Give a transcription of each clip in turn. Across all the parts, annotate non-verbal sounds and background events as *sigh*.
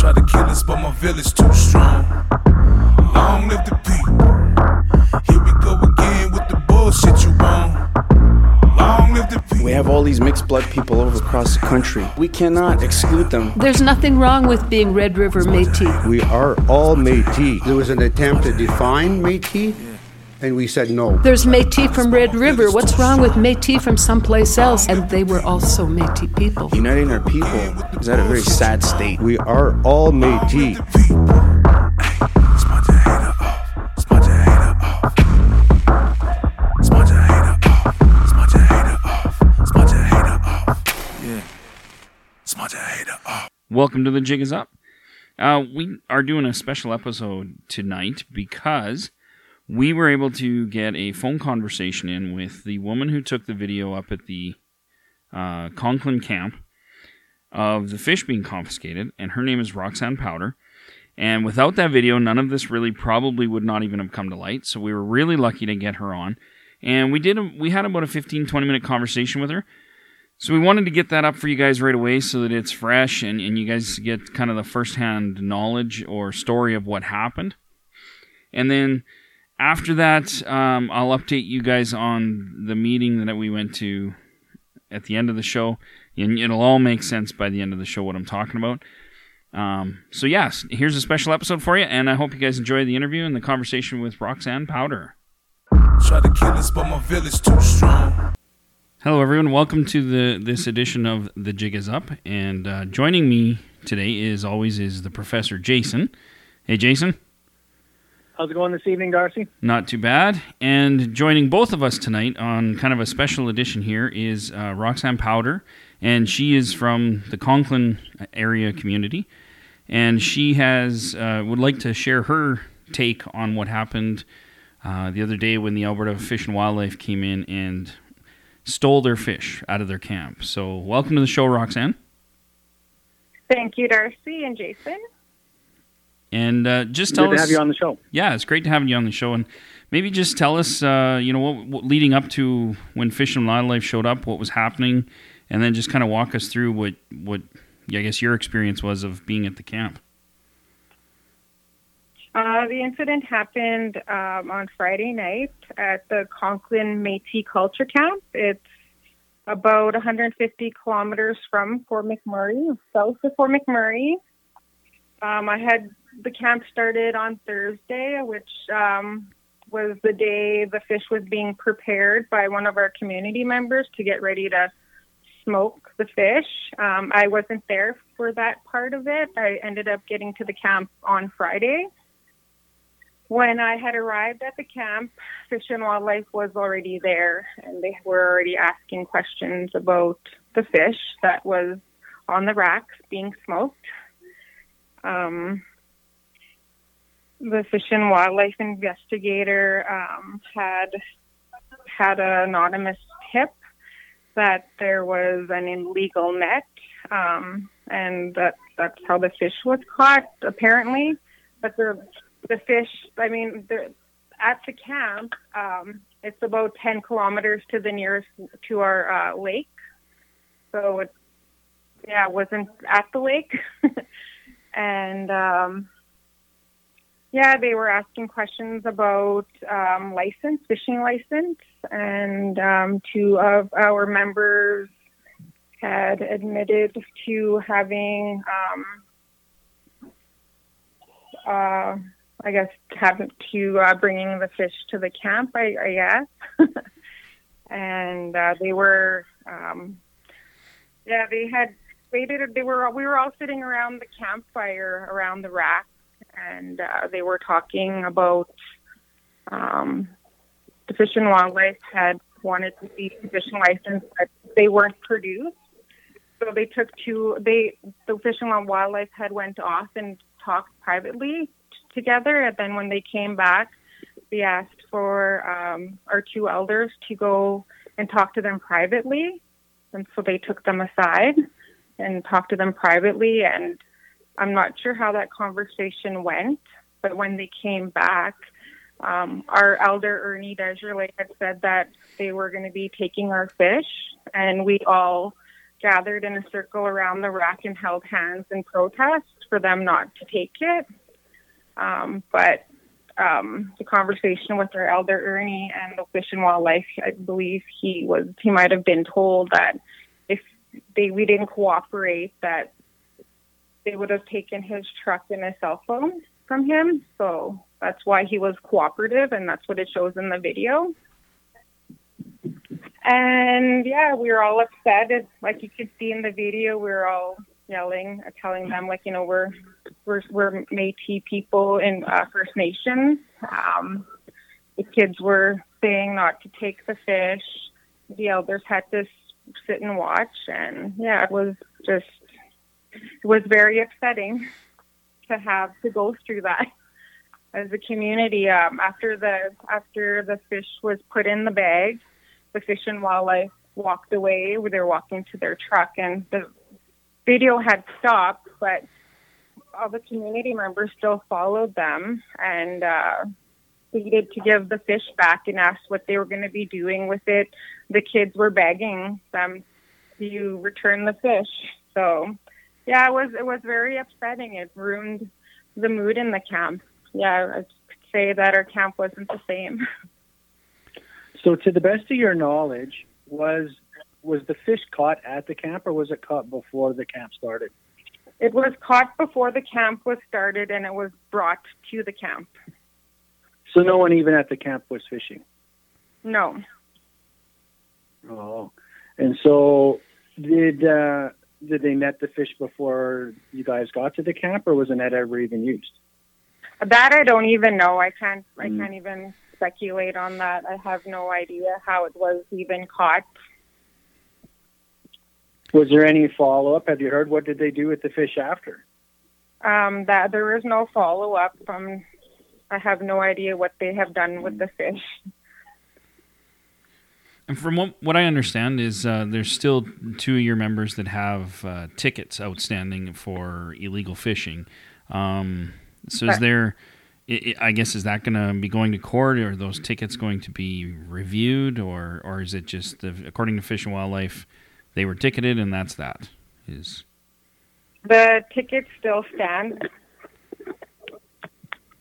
Try to kill us, but my village too strong. Long live the people. Here we go again with the bullshit you want. Long live the people. We have all these mixed blood people over across the country. We cannot exclude them. There's nothing wrong with being Red River Métis. We are all Métis. There was an attempt to define Métis, and we said no. There's Métis from Red River. What's wrong with Métis from someplace else? And they were also Métis people. Uniting our people is at a very sad state. We are all Métis. Welcome to the Jig is Up. Uh, we are doing a special episode tonight because we were able to get a phone conversation in with the woman who took the video up at the uh, Conklin camp of the fish being confiscated, and her name is Roxanne Powder. And without that video, none of this really probably would not even have come to light. So we were really lucky to get her on. And we did a, we had about a 15 20 minute conversation with her. So we wanted to get that up for you guys right away so that it's fresh and, and you guys get kind of the firsthand knowledge or story of what happened. And then after that, um, I'll update you guys on the meeting that we went to at the end of the show. And it'll all make sense by the end of the show what I'm talking about. Um, so, yes, here's a special episode for you. And I hope you guys enjoy the interview and the conversation with Roxanne Powder. Try to kill us, but my village too strong. Hello, everyone. Welcome to the this edition of The Jig Is Up. And uh, joining me today, is always, is the Professor Jason. Hey, Jason. How's it going this evening, Darcy? Not too bad. And joining both of us tonight on kind of a special edition here is uh, Roxanne Powder, and she is from the Conklin area community, and she has uh, would like to share her take on what happened uh, the other day when the Alberta Fish and Wildlife came in and stole their fish out of their camp. So, welcome to the show, Roxanne. Thank you, Darcy and Jason. And uh, just tell Good to us, have you on the show. yeah, it's great to have you on the show, and maybe just tell us, uh, you know, what, what leading up to when Fish and Wildlife showed up, what was happening, and then just kind of walk us through what what yeah, I guess your experience was of being at the camp. Uh, the incident happened um, on Friday night at the Conklin Métis Culture Camp. It's about 150 kilometers from Fort McMurray, south of Fort McMurray. Um, I had the camp started on Thursday, which um, was the day the fish was being prepared by one of our community members to get ready to smoke the fish. Um, I wasn't there for that part of it. I ended up getting to the camp on Friday. When I had arrived at the camp, Fish and Wildlife was already there, and they were already asking questions about the fish that was on the racks being smoked. Um, the Fish and Wildlife investigator um, had had an anonymous tip that there was an illegal net, um, and that that's how the fish was caught, apparently. But the the fish, I mean, at the camp, um, it's about 10 kilometers to the nearest to our uh, lake. So it, yeah, wasn't at the lake, *laughs* and um, yeah, they were asking questions about um, license, fishing license, and um, two of our members had admitted to having, um, uh, I guess, having to uh, bringing the fish to the camp. I, I guess, *laughs* and uh, they were, um, yeah, they had waited. They were, we were all sitting around the campfire around the rack and uh, they were talking about um, the Fish and Wildlife had wanted to see fishing license, but they weren't produced. So they took two. They the Fish and Wildlife had went off and talked privately t- together, and then when they came back, they asked for um, our two elders to go and talk to them privately, and so they took them aside and talked to them privately and I'm not sure how that conversation went, but when they came back, um, our elder Ernie Desjardins had said that they were going to be taking our fish, and we all gathered in a circle around the rack and held hands in protest for them not to take it. Um, but um, the conversation with our elder Ernie and the Fish and Wildlife, I believe he was he might have been told that if they we didn't cooperate, that they would have taken his truck and his cell phone from him. So that's why he was cooperative, and that's what it shows in the video. And yeah, we were all upset. It, like you could see in the video, we were all yelling, telling them like, you know, we're we're we're Métis people in uh, First Nations. Um, the kids were saying not to take the fish. The elders had to sit and watch, and yeah, it was just was very upsetting to have to go through that as a community. Um, after the after the fish was put in the bag, the fish and wildlife walked away. They were walking to their truck, and the video had stopped, but all the community members still followed them and uh, pleaded to give the fish back and asked what they were going to be doing with it. The kids were begging them to return the fish. So, yeah, it was it was very upsetting. It ruined the mood in the camp. Yeah, I could say that our camp wasn't the same. *laughs* So, to the best of your knowledge, was was the fish caught at the camp, or was it caught before the camp started? It was caught before the camp was started, and it was brought to the camp. So, no one even at the camp was fishing. No, Oh, and so did uh, did they net the fish before you guys got to the camp, or was the net ever even used? that I don't even know. I can't. I Mm. can't even speculate on that. I have no idea how it was even caught. Was there any follow up? Have you heard what did they do with the fish after? Um, that there is no follow up from. I have no idea what they have done with the fish. And from what, what I understand is uh, there's still two of your members that have uh, tickets outstanding for illegal fishing. Um, so is there? I I guess is that going to be going to court, or those tickets going to be reviewed, or or is it just the, according to Fish and Wildlife, they were ticketed and that's that? Is The tickets still stand,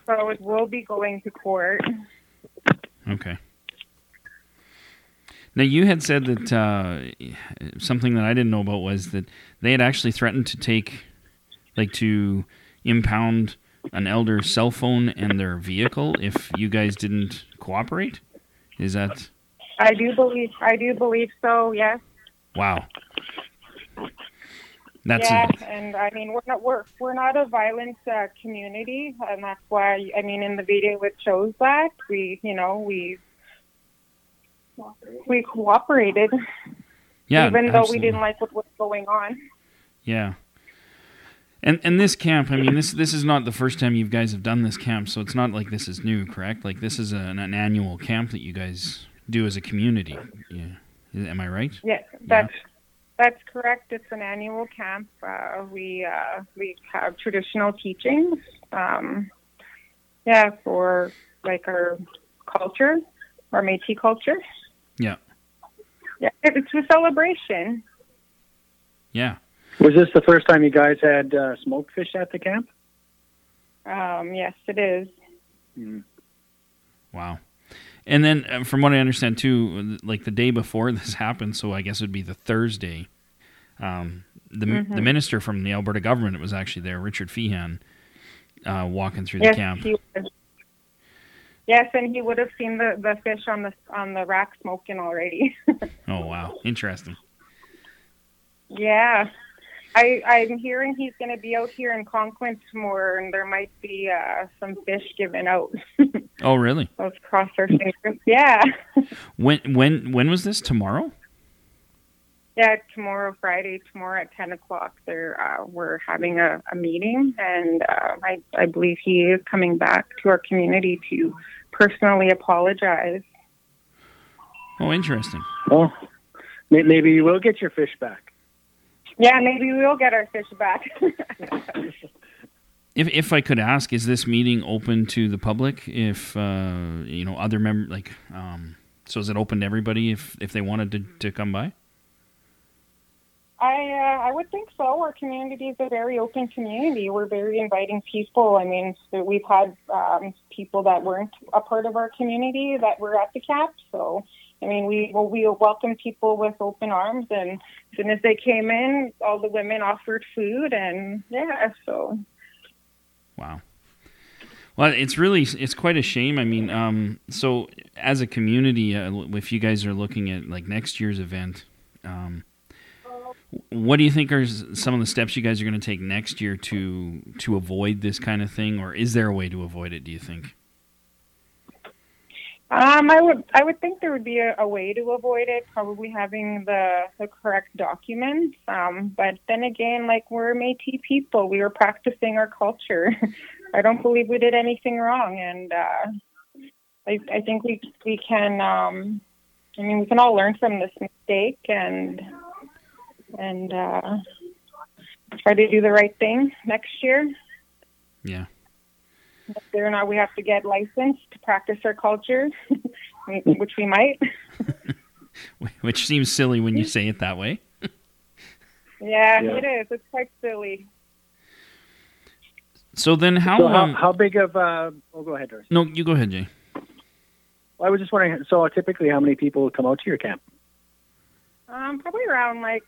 so it will be going to court. Okay. Now you had said that uh, something that I didn't know about was that they had actually threatened to take, like, to impound an elder's cell phone and their vehicle if you guys didn't cooperate. Is that I do believe. I do believe so. Yes. wow? That's yeah, and I mean we're not we're we're not a violent uh, community, and that's why I mean in the video it shows that we you know we we cooperated yeah. even though absolutely. we didn't like what was going on. Yeah. And and this camp, I mean, this this is not the first time you guys have done this camp, so it's not like this is new, correct? Like this is an, an annual camp that you guys do as a community. Yeah, am I right? Yeah, that's that's correct. It's an annual camp. Uh, we uh, we have traditional teachings. Um, yeah, for like our culture, our Métis culture. Yeah, Yeah, it's a celebration. yeah. Was this the first time you guys had uh, smoked fish at the camp? Um, yes, it is. Wow. And then, uh, from what I understand too, like the day before *laughs* this happened, so I guess it would be the Thursday. Um, the the minister from the Alberta government was actually there, Richard Feehan, uh, walking through Yes, the camp. Yes, and he would have seen the, the fish on the on the rack smoking already. *laughs* Oh wow, interesting. yeah, I I'm hearing he's going to be out here in Conklin tomorrow, and there might be uh, some fish given out. *laughs* Oh really? Let's cross our fingers. Yeah, *laughs* When when when was this? Tomorrow? yeah. Tomorrow, Friday, tomorrow at ten o'clock, there uh, we're having a, a meeting, and uh, I I believe he is coming back to our community to personally apologize. Oh, interesting. Well, maybe you will get your fish back. Yeah, maybe we'll get our fish back. *laughs* If if I could ask, is this meeting open to the public? If uh, you know other mem like, um, so is it open to everybody if if they wanted to, to come by? I uh, I would think so. Our community is a very open community. We're very inviting people. I mean, we've had um, people that weren't a part of our community that were at the cap. So, I mean, we well, we welcome people with open arms, and as soon as they came in, all the women offered food, and yeah, so Wow. Well, it's really it's quite a shame. I mean, um, so as a community, uh, if you guys are looking at like next year's event, um, what do you think are some of the steps you guys are going to take next year to to avoid this kind of thing, or is there a way to avoid it? Do you think? Um, I would I would think there would be a, a way to avoid it, probably having the the correct documents. Um, but then again, like we're Métis people, we were practicing our culture. *laughs* I don't believe we did anything wrong, and uh, I I think we we can. Um, I mean, we can all learn from this mistake and and uh, try to do the right thing next year. Yeah. Whether or not we have to get licensed to practice our culture, *laughs* which we might. *laughs* Which seems silly when you say it that way. *laughs* Yeah, Yeah. it is. It's quite silly. So then, how? So how, um, how big of? Uh, oh, go ahead, Darcy. no, you go ahead, Jay. I was just wondering. So typically, how many people come out to your camp? Um, probably around like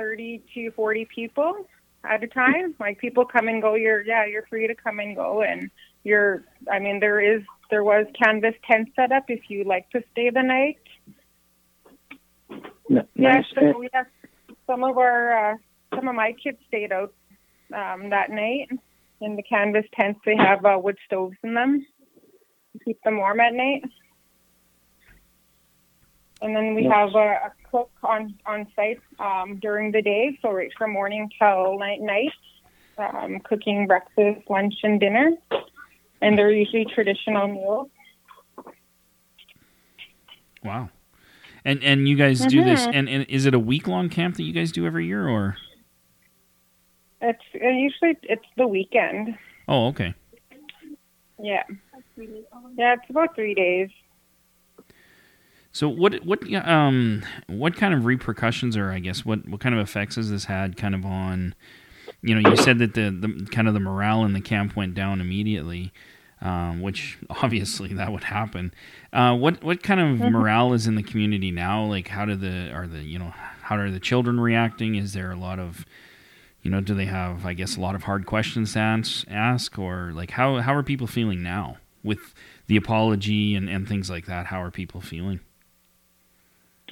thirty to forty people at a time. Like people come and go. You're yeah, you're free to come and go, and you're. I mean, there is there was canvas tent set up if you like to stay the night. No, Yeah, nice. so we have some of our uh, some of my kids stayed out um, that night in the canvas tents. They have uh, wood stoves in them to keep them warm at night. And then we have a, a cook on on site um, during the day, so right from morning till night night, um, cooking breakfast, lunch, and dinner. And they're usually traditional meals. Wow. And and you guys do this, Mhm. and, and is it a week long camp that you guys do every year, or? It's usually it's the weekend. Oh, okay. Yeah. Yeah, it's about three days. So what what um what kind of repercussions or I guess what what kind of effects has this had kind of on you know you said that the, the kind of the morale in the camp went down immediately um, which *laughs* obviously that would happen. Uh, what what kind of morale is in the community now? Like how do the are the you know how are the children reacting? Is there a lot of you know do they have I guess a lot of hard questions to ask? Or like how how are people feeling now with the apology and, and things like that? How are people feeling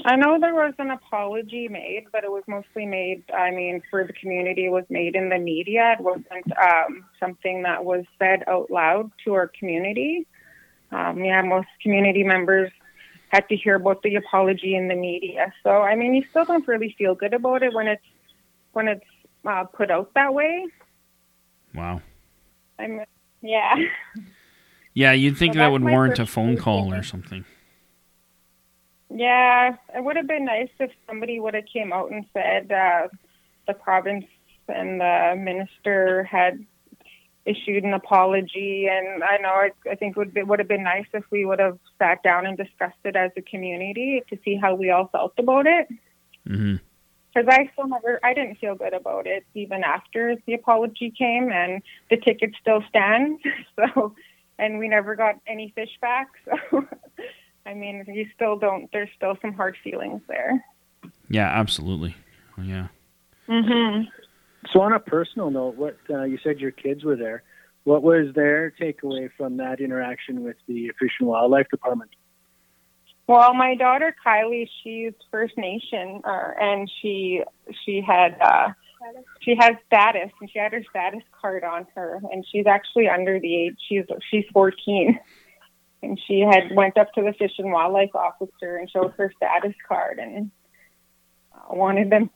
I know there was an apology made, but it was mostly made, I mean, for the community, it was made in the media. It wasn't um, something that was said out loud to our community. Um, yeah, most community members had to hear about the apology in the media. So, I mean, you still don't really feel good about it when it's when it's uh, put out that way. wow I mean, yeah. Yeah, you'd think So that would warrant a phone call or something. Yeah, it would have been nice if somebody would have came out and said uh, the province and the minister had issued an apology. And I know I, I think it would be, would have been nice if we would have sat down and discussed it as a community to see how we all felt about it. Because I still never, I didn't feel good about it even after the apology came, and the ticket still stands. *laughs* So, and we never got any fish back. *laughs* So, I mean, you still don't. There's still some hard feelings there. Yeah, absolutely. Yeah. Mm-hmm. So on a personal note, what uh, you said your kids were there. What was their takeaway from that interaction with the Fish and Wildlife Department? Well, my daughter Kylie, she's First Nation, uh, and she she had uh, she has status, and she had her status card on her, and she's actually under the age. She's she's 14, and she had went up to the Fish and Wildlife officer and showed her status card, and uh, wanted them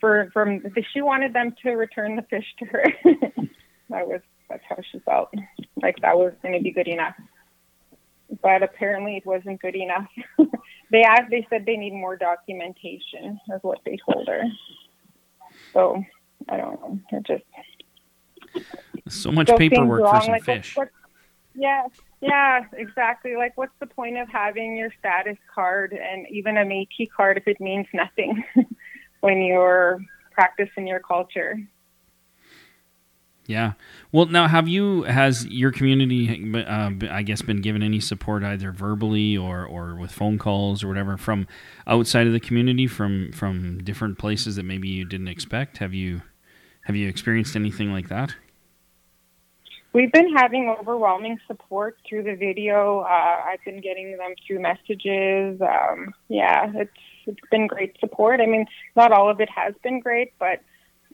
for from she wanted them to return the fish to her. *laughs* that was that's how she felt like that was going to be good enough but apparently it wasn't good enough. *laughs* they asked, they said they need more documentation, is what they told her. So I don't know. It just So much paperwork for some like, what- fish. What, yeah, yeah, exactly. Like, what's the point of having your status card and even a Métis card if it means nothing *laughs* when you're practicing your culture. Yeah. Well, now have you has your community, uh, I guess, been given any support either verbally or, or with phone calls or whatever from outside of the community, from from different places that maybe you didn't expect? Have you have you experienced anything like that? We've been having overwhelming support through the video. Uh, I've been getting them through messages. Um, yeah, it's it's been great support. I mean, not all of it has been great, but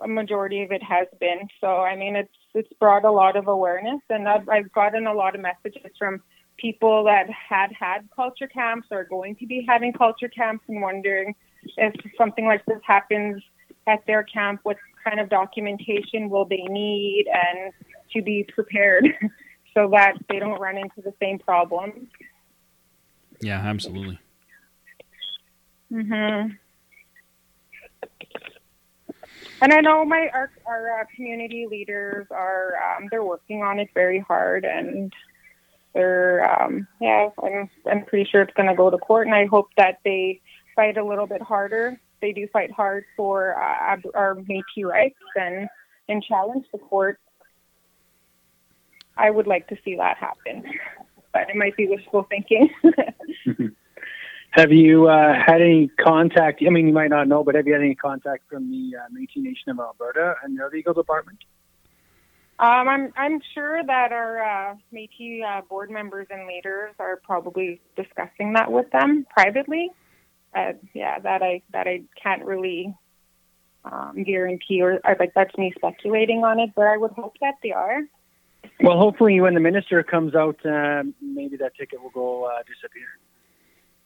a majority of it has been. So I mean, it's it's brought a lot of awareness, and I've, I've gotten a lot of messages from people that had had culture camps or going to be having culture camps and wondering if something like this happens at their camp, what kind of documentation will they need, and to be prepared *laughs* so that they don't run into the same problems. Yeah, absolutely. Mhm. And I know my our, our uh, community leaders are um, they're working on it very hard, and they're um, yeah I'm I'm pretty sure it's going to go to court, and I hope that they fight a little bit harder. They do fight hard for uh, our Métis rights and and challenge the court. I would like to see that happen, but it might be wishful thinking. *laughs* *laughs* Have you uh, had any contact? I mean, you might not know, but have you had any contact from the uh, Métis Nation of Alberta and their legal department? Um, I'm I'm sure that our uh, Métis uh, board members and leaders are probably discussing that with them privately. Uh, yeah, that I that I can't really um, guarantee, or I like that's me speculating on it, but I would hope that they are. Well, hopefully, when the minister comes out, uh, maybe that ticket will go uh, disappear.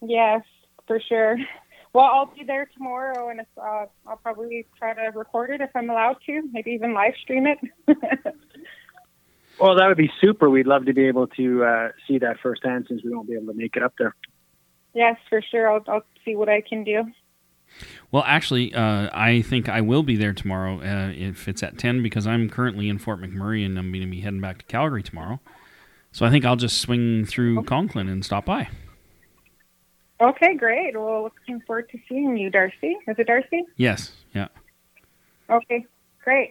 Yes, for sure. Well, I'll be there tomorrow, and uh, I'll probably try to record it if I'm allowed to. Maybe even live stream it. *laughs* well, that would be super. We'd love to be able to uh, see that firsthand, since we won't be able to make it up there. Yes, for sure. I'll, I'll see what I can do. Well, actually, uh, I think I will be there tomorrow uh, if it's at 10 because I'm currently in Fort McMurray and I'm going to be heading back to Calgary tomorrow. So I think I'll just swing through okay. Conklin and stop by. Okay, great. Well, looking forward to seeing you, Darcy. Is it Darcy? Yes. Yeah. Okay, great.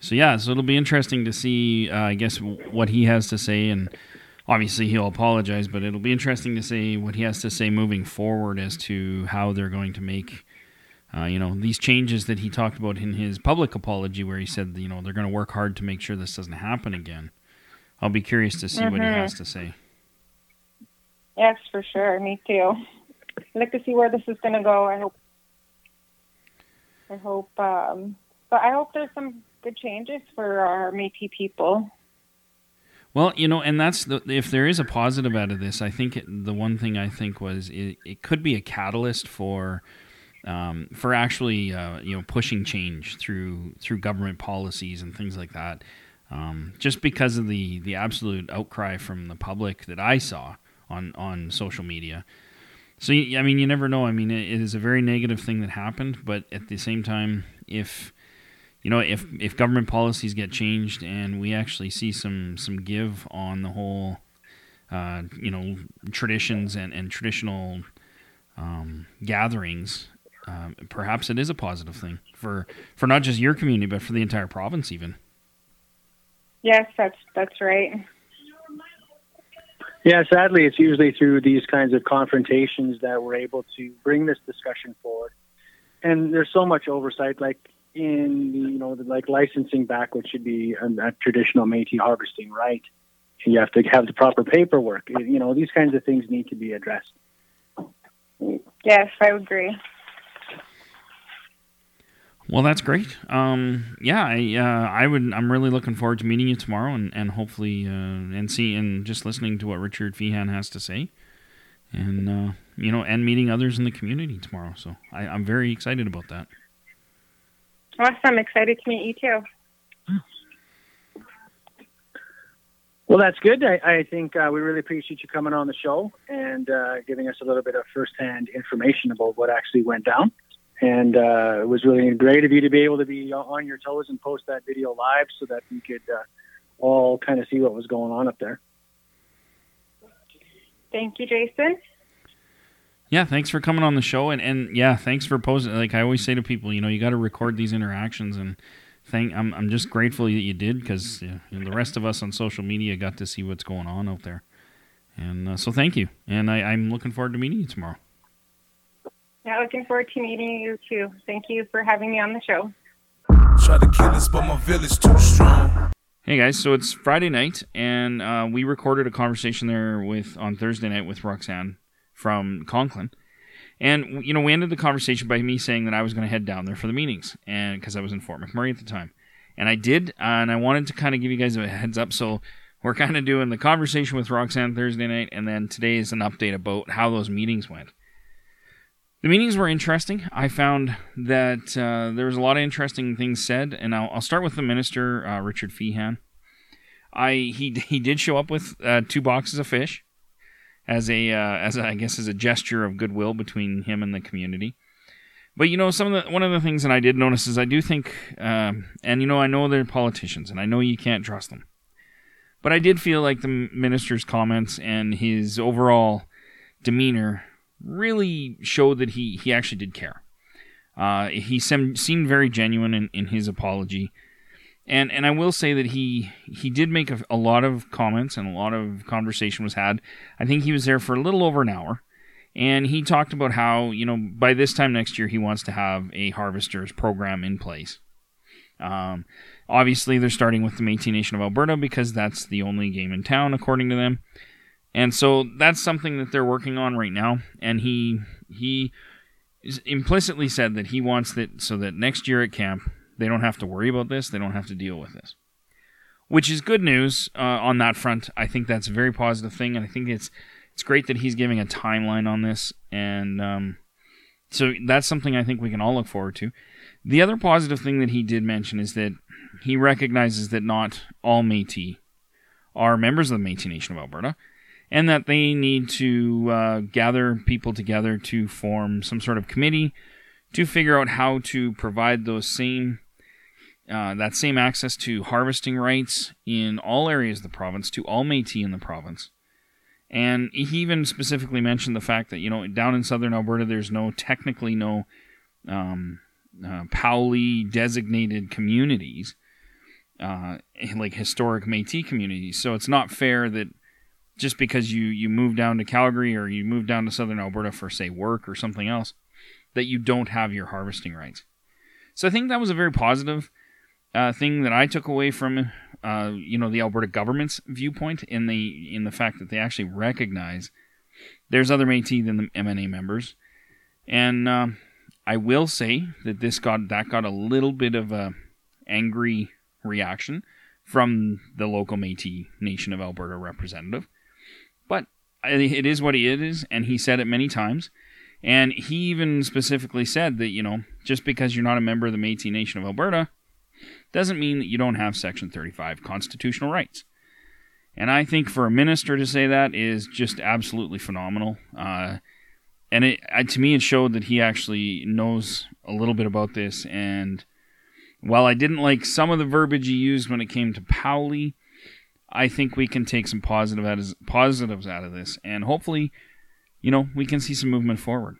So yeah, so it'll be interesting to see, uh, I guess, what he has to say, and obviously he'll apologize, but it'll be interesting to see what he has to say moving forward as to how they're going to make, uh, you know, these changes that he talked about in his public apology, where he said, you know, they're going to work hard to make sure this doesn't happen again. I'll be curious to see mm-hmm. what he has to say. Yes, for sure. Me too. I'd like to see where this is going to go. I hope. I hope. Um, but I hope there's some good changes for our Métis people. Well, you know, and that's the, if there is a positive out of this, I think it, the one thing I think was it, it could be a catalyst for um, for actually uh, you know pushing change through through government policies and things like that. Um, just because of the the absolute outcry from the public that I saw on on social media. So I mean, you never know. I mean, it, it is a very negative thing that happened, but at the same time, if you know, if if government policies get changed and we actually see some some give on the whole, uh, you know, traditions and and traditional um, gatherings, um, perhaps it is a positive thing for for not just your community but for the entire province, even. Yes, that's that's right. Yeah, sadly, it's usually through these kinds of confrontations that we're able to bring this discussion forward. And there's so much oversight, like in the, you know, like licensing back what should be a, a traditional Métis harvesting right. You have to have the proper paperwork. You know, these kinds of things need to be addressed. Yes, I agree. Well, that's great. Um, yeah, I, uh, I would. I'm really looking forward to meeting you tomorrow, and and hopefully, uh, and see, and just listening to what Richard Feehan has to say, and uh, you know, and meeting others in the community tomorrow. So I, I'm very excited about that. Awesome! Excited to meet you too. Well, that's good. I, I think uh, we really appreciate you coming on the show and uh, giving us a little bit of firsthand information about what actually went down. And uh, it was really great of you to be able to be on your toes and post that video live so that we could uh, all kind of see what was going on up there. Thank you, Jason. Yeah, thanks for coming on the show, and and yeah, thanks for posing. Like I always say to people, you know, you got to record these interactions, and thank. I'm I'm just grateful that you did because you know, the rest of us on social media got to see what's going on out there, and uh, so thank you. And I, I'm looking forward to meeting you tomorrow. Yeah, looking forward to meeting you too. Thank you for having me on the show. Try to kill us, but my village too strong. Hey guys, so it's Friday night, and uh, we recorded a conversation there with on Thursday night with Roxanne from Conklin, and you know we ended the conversation by me saying that I was going to head down there for the meetings, and because I was in Fort McMurray at the time, and I did, uh, and I wanted to kind of give you guys a heads up. So we're kind of doing the conversation with Roxanne Thursday night, and then today is an update about how those meetings went. The meetings were interesting. I found that uh, there was a lot of interesting things said, and I'll, I'll start with the minister, uh, Richard Feehan. I he he did show up with uh, two boxes of fish, as a uh, as a, I guess as a gesture of goodwill between him and the community. But you know, some of the one of the things that I did notice is I do think, um, and you know, I know they're politicians, and I know you can't trust them. But I did feel like the minister's comments and his overall demeanor really showed that he, he actually did care. Uh, he sem- seemed very genuine in, in his apology. And and I will say that he he did make a, a, lot of comments and a lot of conversation was had. I think he was there for a little over an hour, and he talked about how you know by this time next year he wants to have a harvesters program in place. Um, obviously, they're starting with the Métis Nation of Alberta because that's the only game in town, according to them. And so that's something that they're working on right now. And he he implicitly said that he wants that so that next year at camp they don't have to worry about this. They don't have to deal with this, which is good news uh, on that front. I think that's a very positive thing, and I think it's it's great that he's giving a timeline on this. And um, so that's something I think we can all look forward to. The other positive thing that he did mention is that he recognizes that not all Métis are members of the Métis Nation of Alberta and that they need to uh, gather people together to form some sort of committee to figure out how to provide those same uh, that same access to harvesting rights in all areas of the province to all Métis in the province. And he even specifically mentioned the fact that you know down in southern Alberta, there's no technically no um, uh, Powley designated communities, uh, like historic Métis communities. So it's not fair that just because you you move down to Calgary or you move down to southern Alberta for say work or something else that you don't have your harvesting rights. So I think that was a very positive uh, thing that I took away from uh, you know the Alberta government's viewpoint in the in the fact that they actually recognize there's other Métis than the MNA members, and uh, I will say that this got that got a little bit of a angry reaction from the local Métis Nation of Alberta representative but it is what it is, and he said it many times. And he even specifically said that, you know, just because you're not a member of the Métis Nation of Alberta doesn't mean that you don't have Section 35 constitutional rights. And I think for a minister to say that is just absolutely phenomenal. Uh, and it, to me, it showed that he actually knows a little bit about this. And while I didn't like some of the verbiage he used when it came to Powley, I think we can take some positive out of, positives out of this, and hopefully, you know, we can see some movement forward.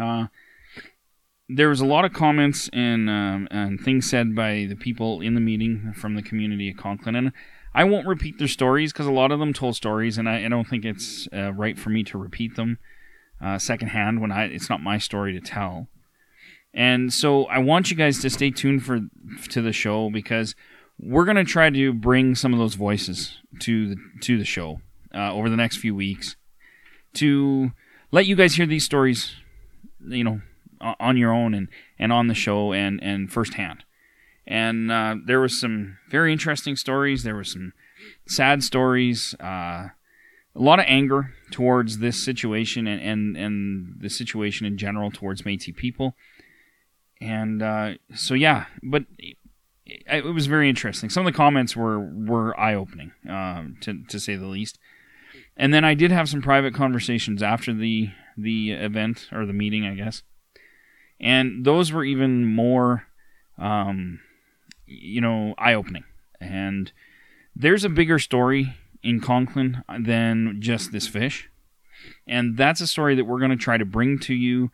Uh, there was a lot of comments and um, and things said by the people in the meeting from the community of Conklin, and I won't repeat their stories because a lot of them told stories, and I, I don't think it's uh, right for me to repeat them uh, secondhand when I it's not my story to tell. And so I want you guys to stay tuned for to the show because we're gonna try to bring some of those voices to the to the show uh, over the next few weeks to let you guys hear these stories, you know, on your own and, and on the show and and firsthand. And uh, there was some very interesting stories. There were some sad stories. Uh, a lot of anger towards this situation and, and, and the situation in general towards Métis people. And uh, so yeah, but it was very interesting. Some of the comments were were eye opening, um, to to say the least. And then I did have some private conversations after the the event or the meeting, I guess, and those were even more, um, you know, eye opening. And there's a bigger story in Conklin than just this fish. And that's a story that we're going to try to bring to you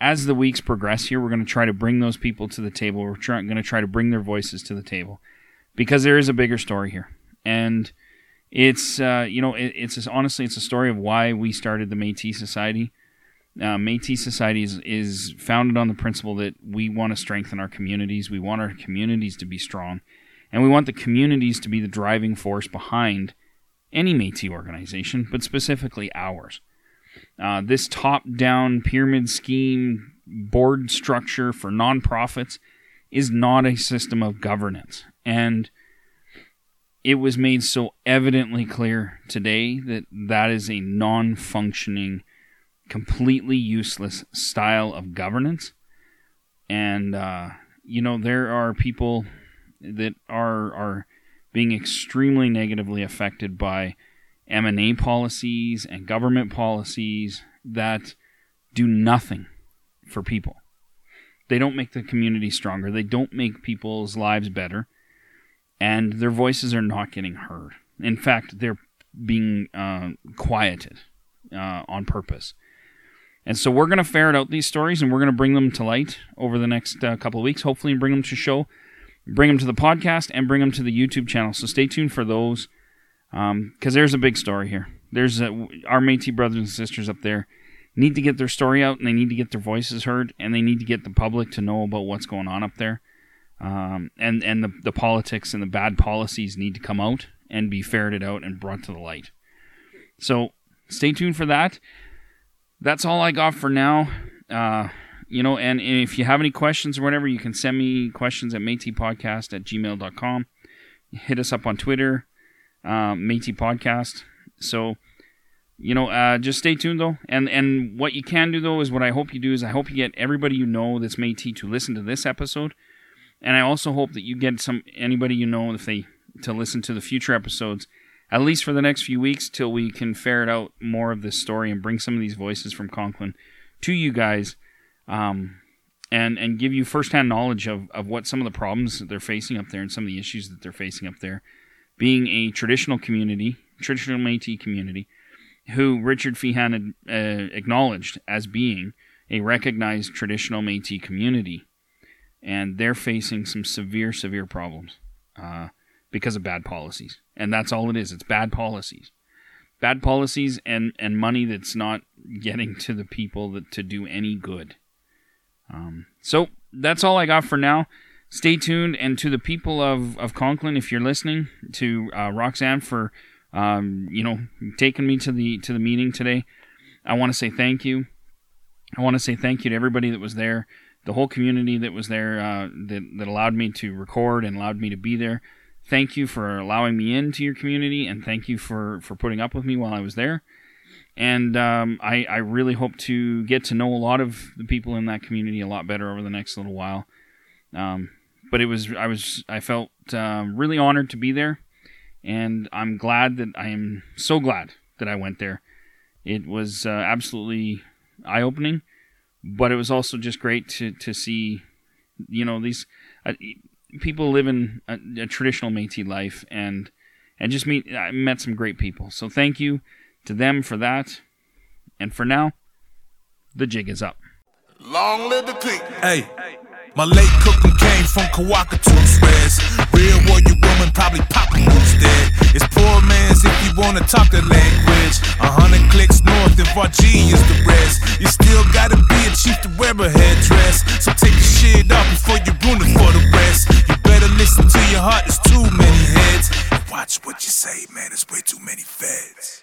as the weeks progress here. We're going to try to bring those people to the table. We're try- going to try to bring their voices to the table because there is a bigger story here. And it's, uh, you know, it, it's honestly, it's a story of why we started the Métis Society. Uh, Métis Society is, is founded on the principle that we want to strengthen our communities. We want our communities to be strong. And we want the communities to be the driving force behind any Métis organization, but specifically ours. Uh, this top down pyramid scheme board structure for nonprofits is not a system of governance. And it was made so evidently clear today that that is a non functioning, completely useless style of governance. And, uh, you know, there are people that are, are being extremely negatively affected by MNA policies and government policies that do nothing for people. They don't make the community stronger. They don't make people's lives better. And their voices are not getting heard. In fact, they're being uh, quieted uh, on purpose. And so we're going to ferret out these stories and we're going to bring them to light over the next uh, couple of weeks, hopefully, and bring them to show, bring them to the podcast, and bring them to the YouTube channel. So stay tuned for those because um, there's a big story here. There's a, our Métis brothers and sisters up there need to get their story out and they need to get their voices heard and they need to get the public to know about what's going on up there. Um, and and the, the politics and the bad policies need to come out and be ferreted out and brought to the light. So stay tuned for that. That's all I got for now. Uh, you know, and, and, if you have any questions or whatever, you can send me questions at Podcast at gmail.com. Hit us up on Twitter uh, podcast. So, you know, uh, just stay tuned though. And and what you can do though is what I hope you do is I hope you get everybody you know that's Métis to listen to this episode, and I also hope that you get some anybody you know if they to listen to the future episodes, at least for the next few weeks till we can ferret out more of this story and bring some of these voices from Conklin to you guys. Um, and, and give you firsthand knowledge of, of what some of the problems that they're facing up there and some of the issues that they're facing up there being a traditional community, traditional Métis community, who Richard Feehan had uh, acknowledged as being a recognized traditional Métis community, and they're facing some severe, severe problems uh, because of bad policies, and that's all it is. It's bad policies, bad policies, and and money that's not getting to the people that to do any good. Um, so that's all I got for now stay tuned. And to the people of, of Conklin, if you're listening, to uh, Roxanne for um, you know taking me to the to the meeting today, I want to say thank you. I want to say thank you to everybody that was there, the whole community that was there uh, that that allowed me to record and allowed me to be there. Thank you for allowing me into your community, and thank you for for putting up with me while I was there. And um, I, I really hope to get to know a lot of the people in that community a lot better over the next little while. Um, but it was I was I felt uh, really honored to be there, and I'm glad that I am so glad that I went there. It was uh, absolutely eye opening, but it was also just great to to see, you know, these uh, people living a, a, traditional Métis life and and just meet I met some great people. So thank you to them for that, and for now, the jig is up. Long live the king. Hey. My late cooking came from Kawakatu squares. Real warrior woman probably popping dead. It's poor man's if you wanna talk the language. A hundred clicks north if RG is the rest. You still gotta be a chief to wear a headdress. So take the shit off before you ruin it for the rest. You better listen to your heart, there's too many heads. Watch what you say, man, there's way too many feds.